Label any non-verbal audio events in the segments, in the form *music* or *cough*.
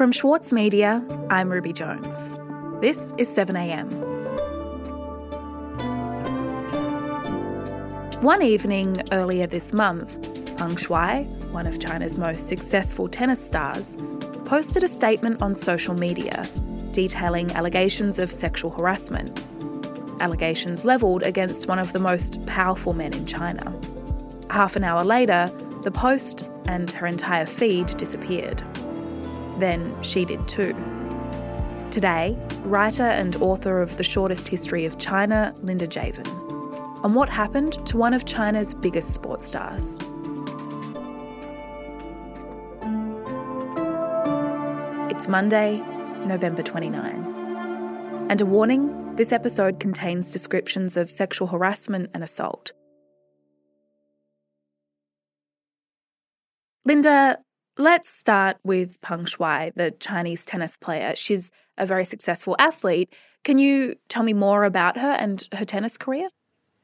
From Schwartz Media, I'm Ruby Jones. This is 7am. One evening earlier this month, Peng Shuai, one of China's most successful tennis stars, posted a statement on social media detailing allegations of sexual harassment. Allegations levelled against one of the most powerful men in China. Half an hour later, the post and her entire feed disappeared. Then she did too. Today, writer and author of The Shortest History of China, Linda Jaivin, on what happened to one of China's biggest sports stars. It's Monday, November 29. And a warning this episode contains descriptions of sexual harassment and assault. Linda, let's start with Peng Shuai, the Chinese tennis player. She's a very successful athlete. Can you tell me more about her and her tennis career?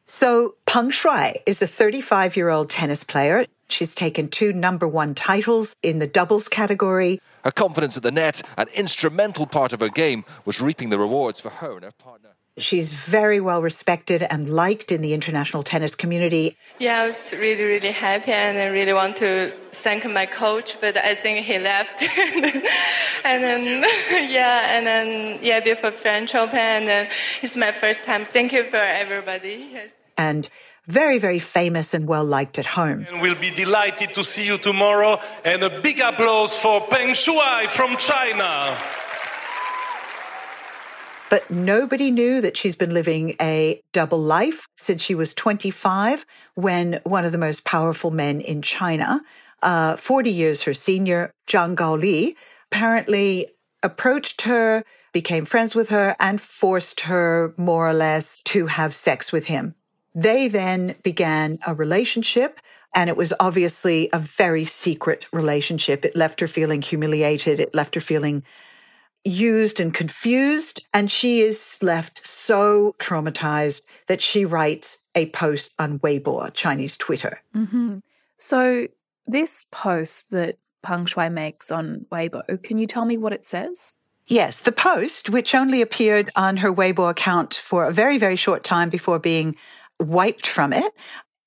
So, Peng Shuai is a 35 year old tennis player. She's taken two number one titles in the doubles category. Her confidence at the net, an instrumental part of her game, was reaping the rewards for her and her partner. She's very well respected and liked in the international tennis community. Yeah, I was really, really happy and I really want to thank my coach, but I think he left. *laughs* and then, *laughs* yeah, and then, yeah, before French Open, and then it's my first time. Thank you for everybody. Yes. And very, very famous and well liked at home. And we'll be delighted to see you tomorrow. And a big applause for Peng Shuai from China. But nobody knew that she's been living a double life since she was 25 when one of the most powerful men in China, uh, 40 years her senior, Zhang Gaoli, apparently approached her, became friends with her, and forced her more or less to have sex with him. They then began a relationship. And it was obviously a very secret relationship. It left her feeling humiliated. It left her feeling used and confused. And she is left so traumatized that she writes a post on Weibo, Chinese Twitter. Mm-hmm. So, this post that Peng Shuai makes on Weibo, can you tell me what it says? Yes, the post, which only appeared on her Weibo account for a very, very short time before being wiped from it,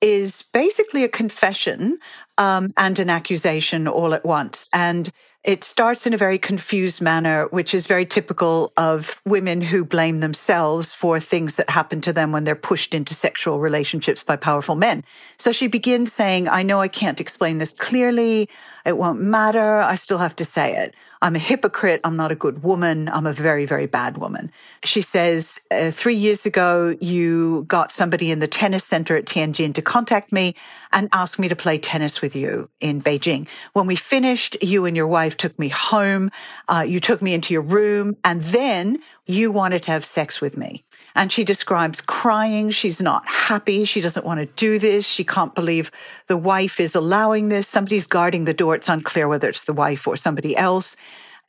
is basically a confession um, and an accusation all at once. And it starts in a very confused manner, which is very typical of women who blame themselves for things that happen to them when they're pushed into sexual relationships by powerful men. So she begins saying, I know I can't explain this clearly. It won't matter. I still have to say it. I'm a hypocrite. I'm not a good woman. I'm a very, very bad woman. She says, uh, three years ago, you got somebody in the tennis center at Tianjin to contact me and ask me to play tennis with you in Beijing. When we finished, you and your wife took me home. Uh, you took me into your room and then you wanted to have sex with me. And she describes crying. She's not happy. She doesn't want to do this. She can't believe the wife is allowing this. Somebody's guarding the door. It's unclear whether it's the wife or somebody else.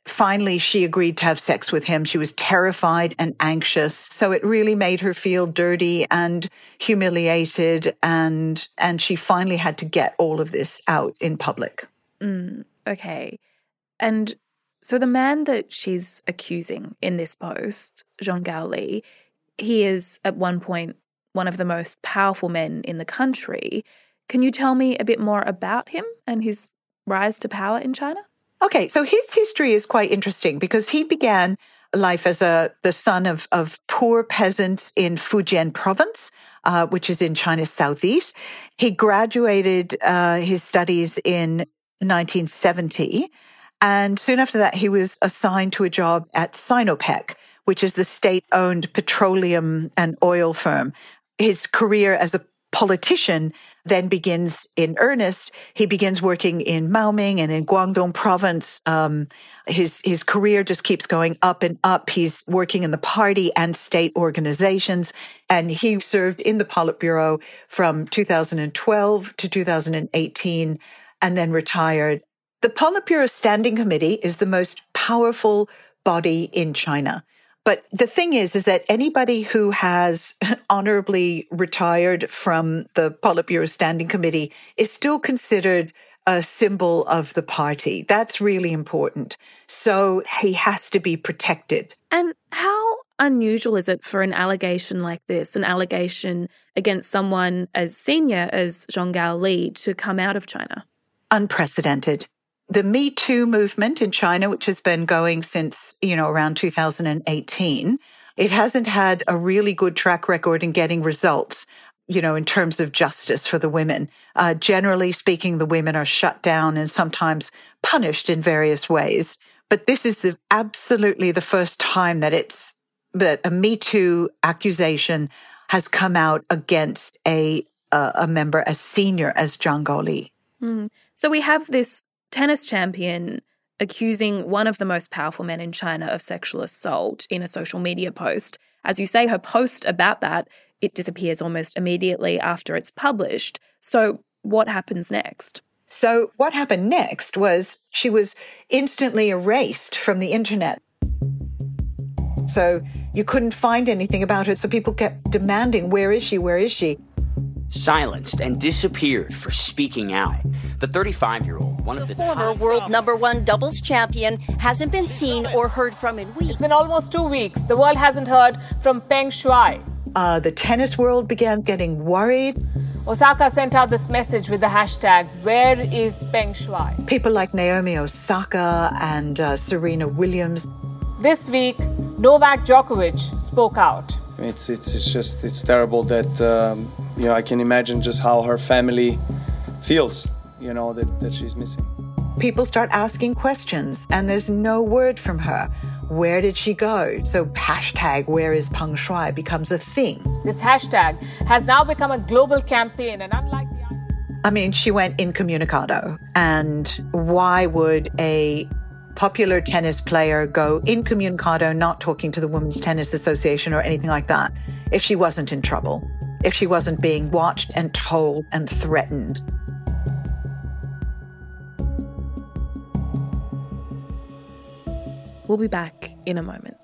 Finally, she agreed to have sex with him. She was terrified and anxious. So it really made her feel dirty and humiliated. And, and she finally had to get all of this out in public. Mm, okay. And so the man that she's accusing in this post, Zhang Gaoli, he is at one point one of the most powerful men in the country. Can you tell me a bit more about him and his rise to power in China? Okay, so his history is quite interesting because he began life as a the son of of poor peasants in Fujian province, uh, which is in China's southeast. He graduated uh, his studies in 1970, and soon after that, he was assigned to a job at Sinopec, which is the state-owned petroleum and oil firm. His career as a politician then begins in earnest. He begins working in Maoming and in Guangdong province. Um, his his career just keeps going up and up. He's working in the party and state organizations, and he served in the Politburo from 2012 to 2018, and then retired. The Politburo Standing Committee is the most powerful body in China. But the thing is, is that anybody who has *laughs* honorably retired from the Politburo Standing Committee is still considered a symbol of the party. That's really important. So he has to be protected. And how unusual is it for an allegation like this, an allegation against someone as senior as Zhang Gaoli, to come out of China? Unprecedented. The Me Too movement in China, which has been going since, you know, around 2018, it hasn't had a really good track record in getting results you know, in terms of justice for the women. Uh, generally speaking, the women are shut down and sometimes punished in various ways. But this is the absolutely the first time that it's that a Me Too accusation has come out against a uh, a member as senior as Zhang Gaoli. Mm. So we have this tennis champion accusing one of the most powerful men in China of sexual assault in a social media post. As you say, her post about that it disappears almost immediately after it's published. So, what happens next? So, what happened next was she was instantly erased from the internet. So, you couldn't find anything about her. So, people kept demanding, Where is she? Where is she? Silenced and disappeared for speaking out. The 35 year old, one the of the former world number one doubles champion, hasn't been seen or heard from in weeks. It's been almost two weeks. The world hasn't heard from Peng Shuai, uh, the tennis world began getting worried. Osaka sent out this message with the hashtag, Where is Peng Shuai? People like Naomi Osaka and uh, Serena Williams. This week, Novak Djokovic spoke out. It's, it's, it's just, it's terrible that, um, you know, I can imagine just how her family feels, you know, that, that she's missing. People start asking questions, and there's no word from her. Where did she go? So hashtag where is Peng Shuai becomes a thing. This hashtag has now become a global campaign and unlike the I mean, she went incommunicado. And why would a popular tennis player go incommunicado, not talking to the Women's Tennis Association or anything like that, if she wasn't in trouble, if she wasn't being watched and told and threatened? We'll be back in a moment.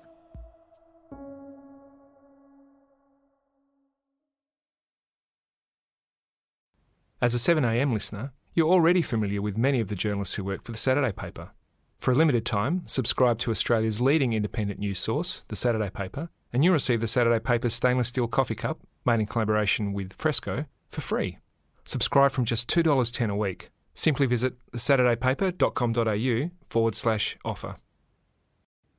As a 7am listener, you're already familiar with many of the journalists who work for the Saturday paper. For a limited time, subscribe to Australia's leading independent news source, the Saturday paper, and you'll receive the Saturday paper's stainless steel coffee cup, made in collaboration with Fresco, for free. Subscribe from just $2.10 a week. Simply visit thesaturdaypaper.com.au forward slash offer.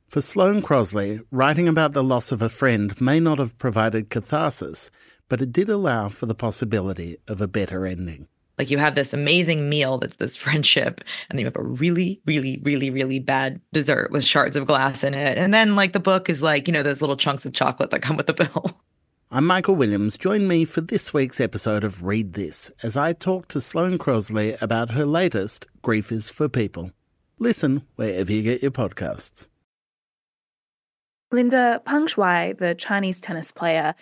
For Sloane Crosley, writing about the loss of a friend may not have provided catharsis, but it did allow for the possibility of a better ending. Like you have this amazing meal that's this friendship, and then you have a really, really, really, really bad dessert with shards of glass in it. And then, like, the book is like, you know, those little chunks of chocolate that come with the bill. *laughs* I'm Michael Williams. Join me for this week's episode of Read This as I talk to Sloane Crosley about her latest, Grief is for People. Listen wherever you get your podcasts. Linda Peng Shuai, the Chinese tennis player,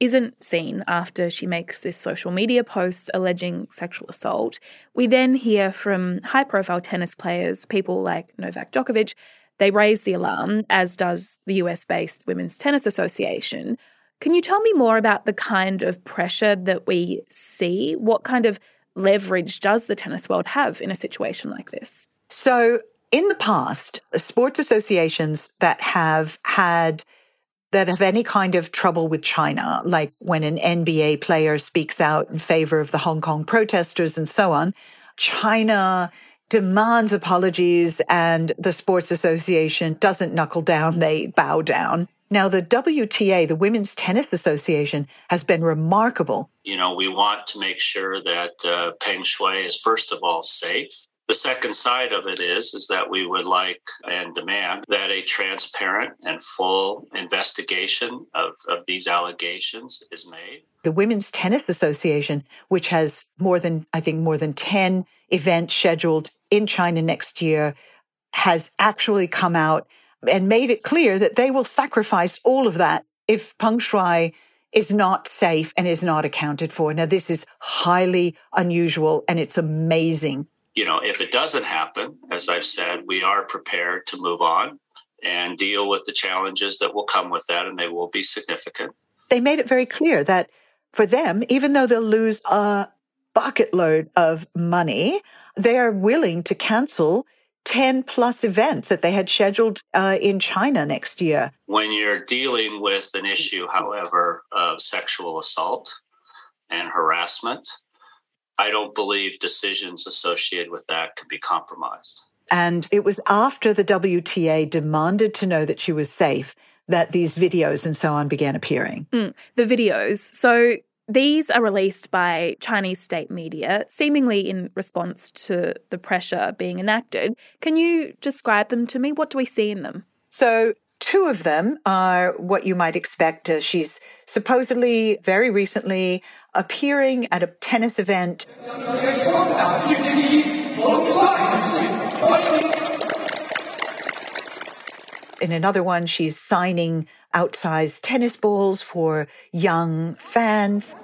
isn't seen after she makes this social media post alleging sexual assault. We then hear from high profile tennis players, people like Novak Djokovic. They raise the alarm, as does the US based Women's Tennis Association. Can you tell me more about the kind of pressure that we see? What kind of leverage does the tennis world have in a situation like this? So, in the past, sports associations that have had that have any kind of trouble with China, like when an NBA player speaks out in favor of the Hong Kong protesters and so on, China demands apologies and the sports association doesn't knuckle down, they bow down. Now, the WTA, the Women's Tennis Association, has been remarkable. You know, we want to make sure that uh, Peng Shuai is, first of all, safe the second side of it is is that we would like and demand that a transparent and full investigation of, of these allegations is made. The Women's Tennis Association, which has more than I think more than 10 events scheduled in China next year, has actually come out and made it clear that they will sacrifice all of that if Peng Shuai is not safe and is not accounted for. Now, this is highly unusual and it's amazing you know, if it doesn't happen, as I've said, we are prepared to move on and deal with the challenges that will come with that, and they will be significant. They made it very clear that for them, even though they'll lose a bucket load of money. They are willing to cancel 10 plus events that they had scheduled uh, in China next year. When you're dealing with an issue, however, of sexual assault and harassment, I don't believe decisions associated with that can be compromised. And it was after the WTA demanded to know that she was safe that these videos and so on began appearing. Mm, the videos. So these are released by Chinese state media, seemingly in response to the pressure being enacted. Can you describe them to me? What do we see in them? So, two of them are what you might expect. Uh, she's supposedly very recently appearing at a tennis event. In another one, she's signing outsized tennis balls for young fans.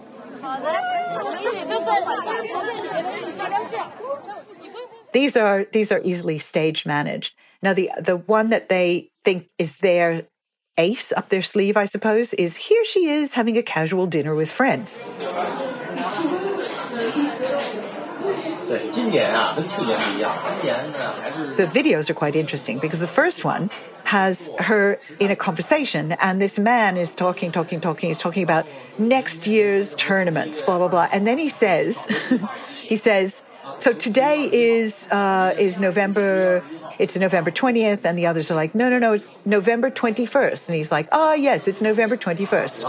These are these are easily stage managed. Now the the one that they think is their ace up their sleeve, I suppose, is here she is having a casual dinner with friends. The videos are quite interesting because the first one has her in a conversation, and this man is talking, talking, talking. He's talking about next year's tournaments, blah blah blah, and then he says, *laughs* he says, so today is uh, is November. It's November twentieth, and the others are like, no, no, no, it's November twenty first, and he's like, ah, oh, yes, it's November twenty first.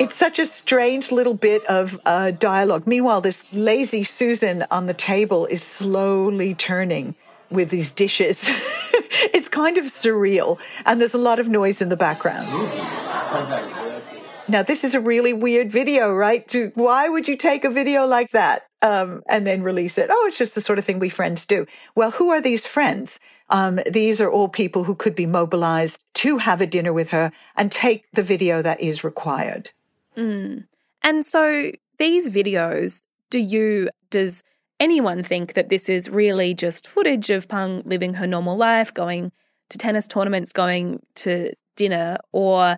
It's such a strange little bit of uh, dialogue. Meanwhile, this lazy Susan on the table is slowly turning with these dishes. *laughs* it's kind of surreal, and there's a lot of noise in the background. Now, this is a really weird video, right? To, why would you take a video like that um, and then release it? Oh, it's just the sort of thing we friends do. Well, who are these friends? Um, these are all people who could be mobilized to have a dinner with her and take the video that is required. Mm. And so, these videos, do you, does anyone think that this is really just footage of Peng living her normal life, going to tennis tournaments, going to dinner, or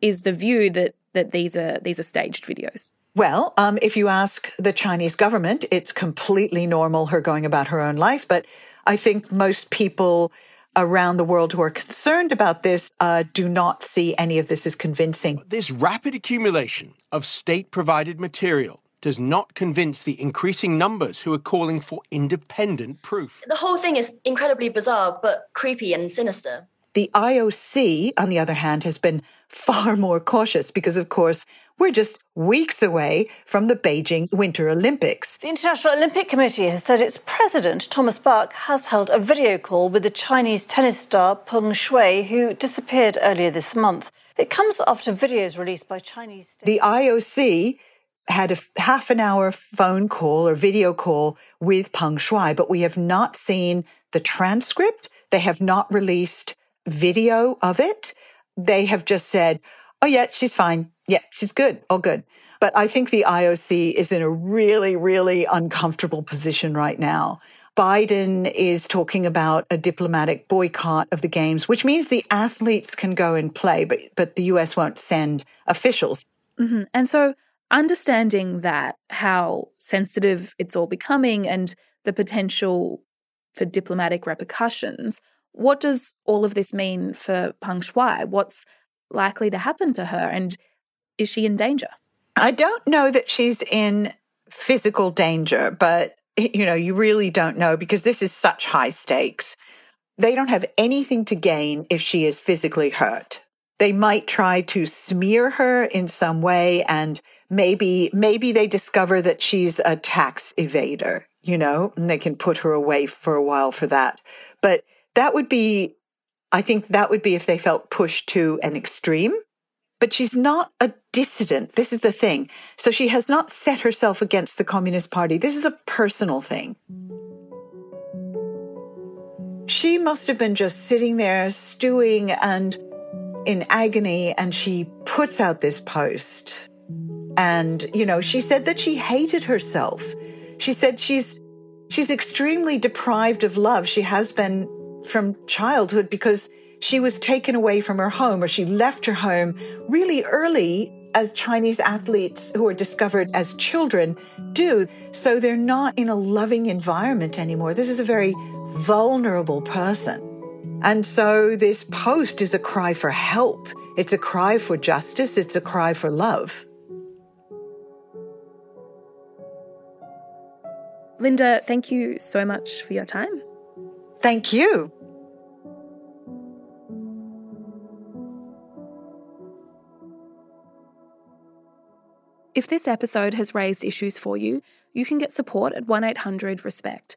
is the view that that these are these are staged videos? Well, um, if you ask the Chinese government, it's completely normal her going about her own life. But I think most people around the world who are concerned about this uh, do not see any of this as convincing. This rapid accumulation of state provided material does not convince the increasing numbers who are calling for independent proof. The whole thing is incredibly bizarre, but creepy and sinister. The IOC, on the other hand, has been far more cautious because, of course, we're just weeks away from the Beijing Winter Olympics. The International Olympic Committee has said its president, Thomas Bach, has held a video call with the Chinese tennis star Peng Shuai, who disappeared earlier this month. It comes after videos released by Chinese. State- the IOC had a half an hour phone call or video call with Peng Shuai, but we have not seen the transcript. They have not released video of it. They have just said, oh, yeah, she's fine. Yeah, she's good. All good. But I think the IOC is in a really, really uncomfortable position right now. Biden is talking about a diplomatic boycott of the games, which means the athletes can go and play, but, but the US won't send officials. Mm-hmm. And so, understanding that, how sensitive it's all becoming, and the potential for diplomatic repercussions, what does all of this mean for Peng Shuai? What's likely to happen to her? And is she in danger? I don't know that she's in physical danger, but you know, you really don't know because this is such high stakes. They don't have anything to gain if she is physically hurt. They might try to smear her in some way and maybe maybe they discover that she's a tax evader, you know, and they can put her away for a while for that. But that would be, I think that would be if they felt pushed to an extreme. But she's not a dissident. This is the thing. So she has not set herself against the Communist Party. This is a personal thing. She must have been just sitting there stewing and in agony, and she puts out this post. And, you know, she said that she hated herself. She said she's she's extremely deprived of love. She has been from childhood because she was taken away from her home or she left her home really early as Chinese athletes who are discovered as children do. So they're not in a loving environment anymore. This is a very vulnerable person. And so this post is a cry for help. It's a cry for justice. It's a cry for love. Linda, thank you so much for your time. Thank you. If this episode has raised issues for you, you can get support at 1 800 RESPECT.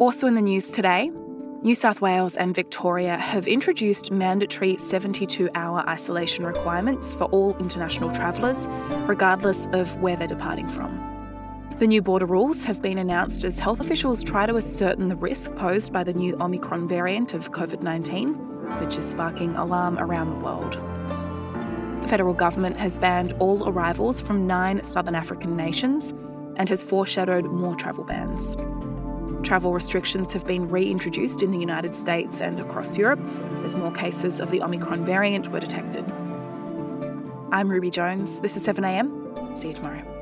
Also in the news today, New South Wales and Victoria have introduced mandatory 72 hour isolation requirements for all international travellers, regardless of where they're departing from. The new border rules have been announced as health officials try to ascertain the risk posed by the new Omicron variant of COVID 19, which is sparking alarm around the world. The federal government has banned all arrivals from nine southern African nations and has foreshadowed more travel bans. Travel restrictions have been reintroduced in the United States and across Europe as more cases of the Omicron variant were detected. I'm Ruby Jones. This is 7am. See you tomorrow.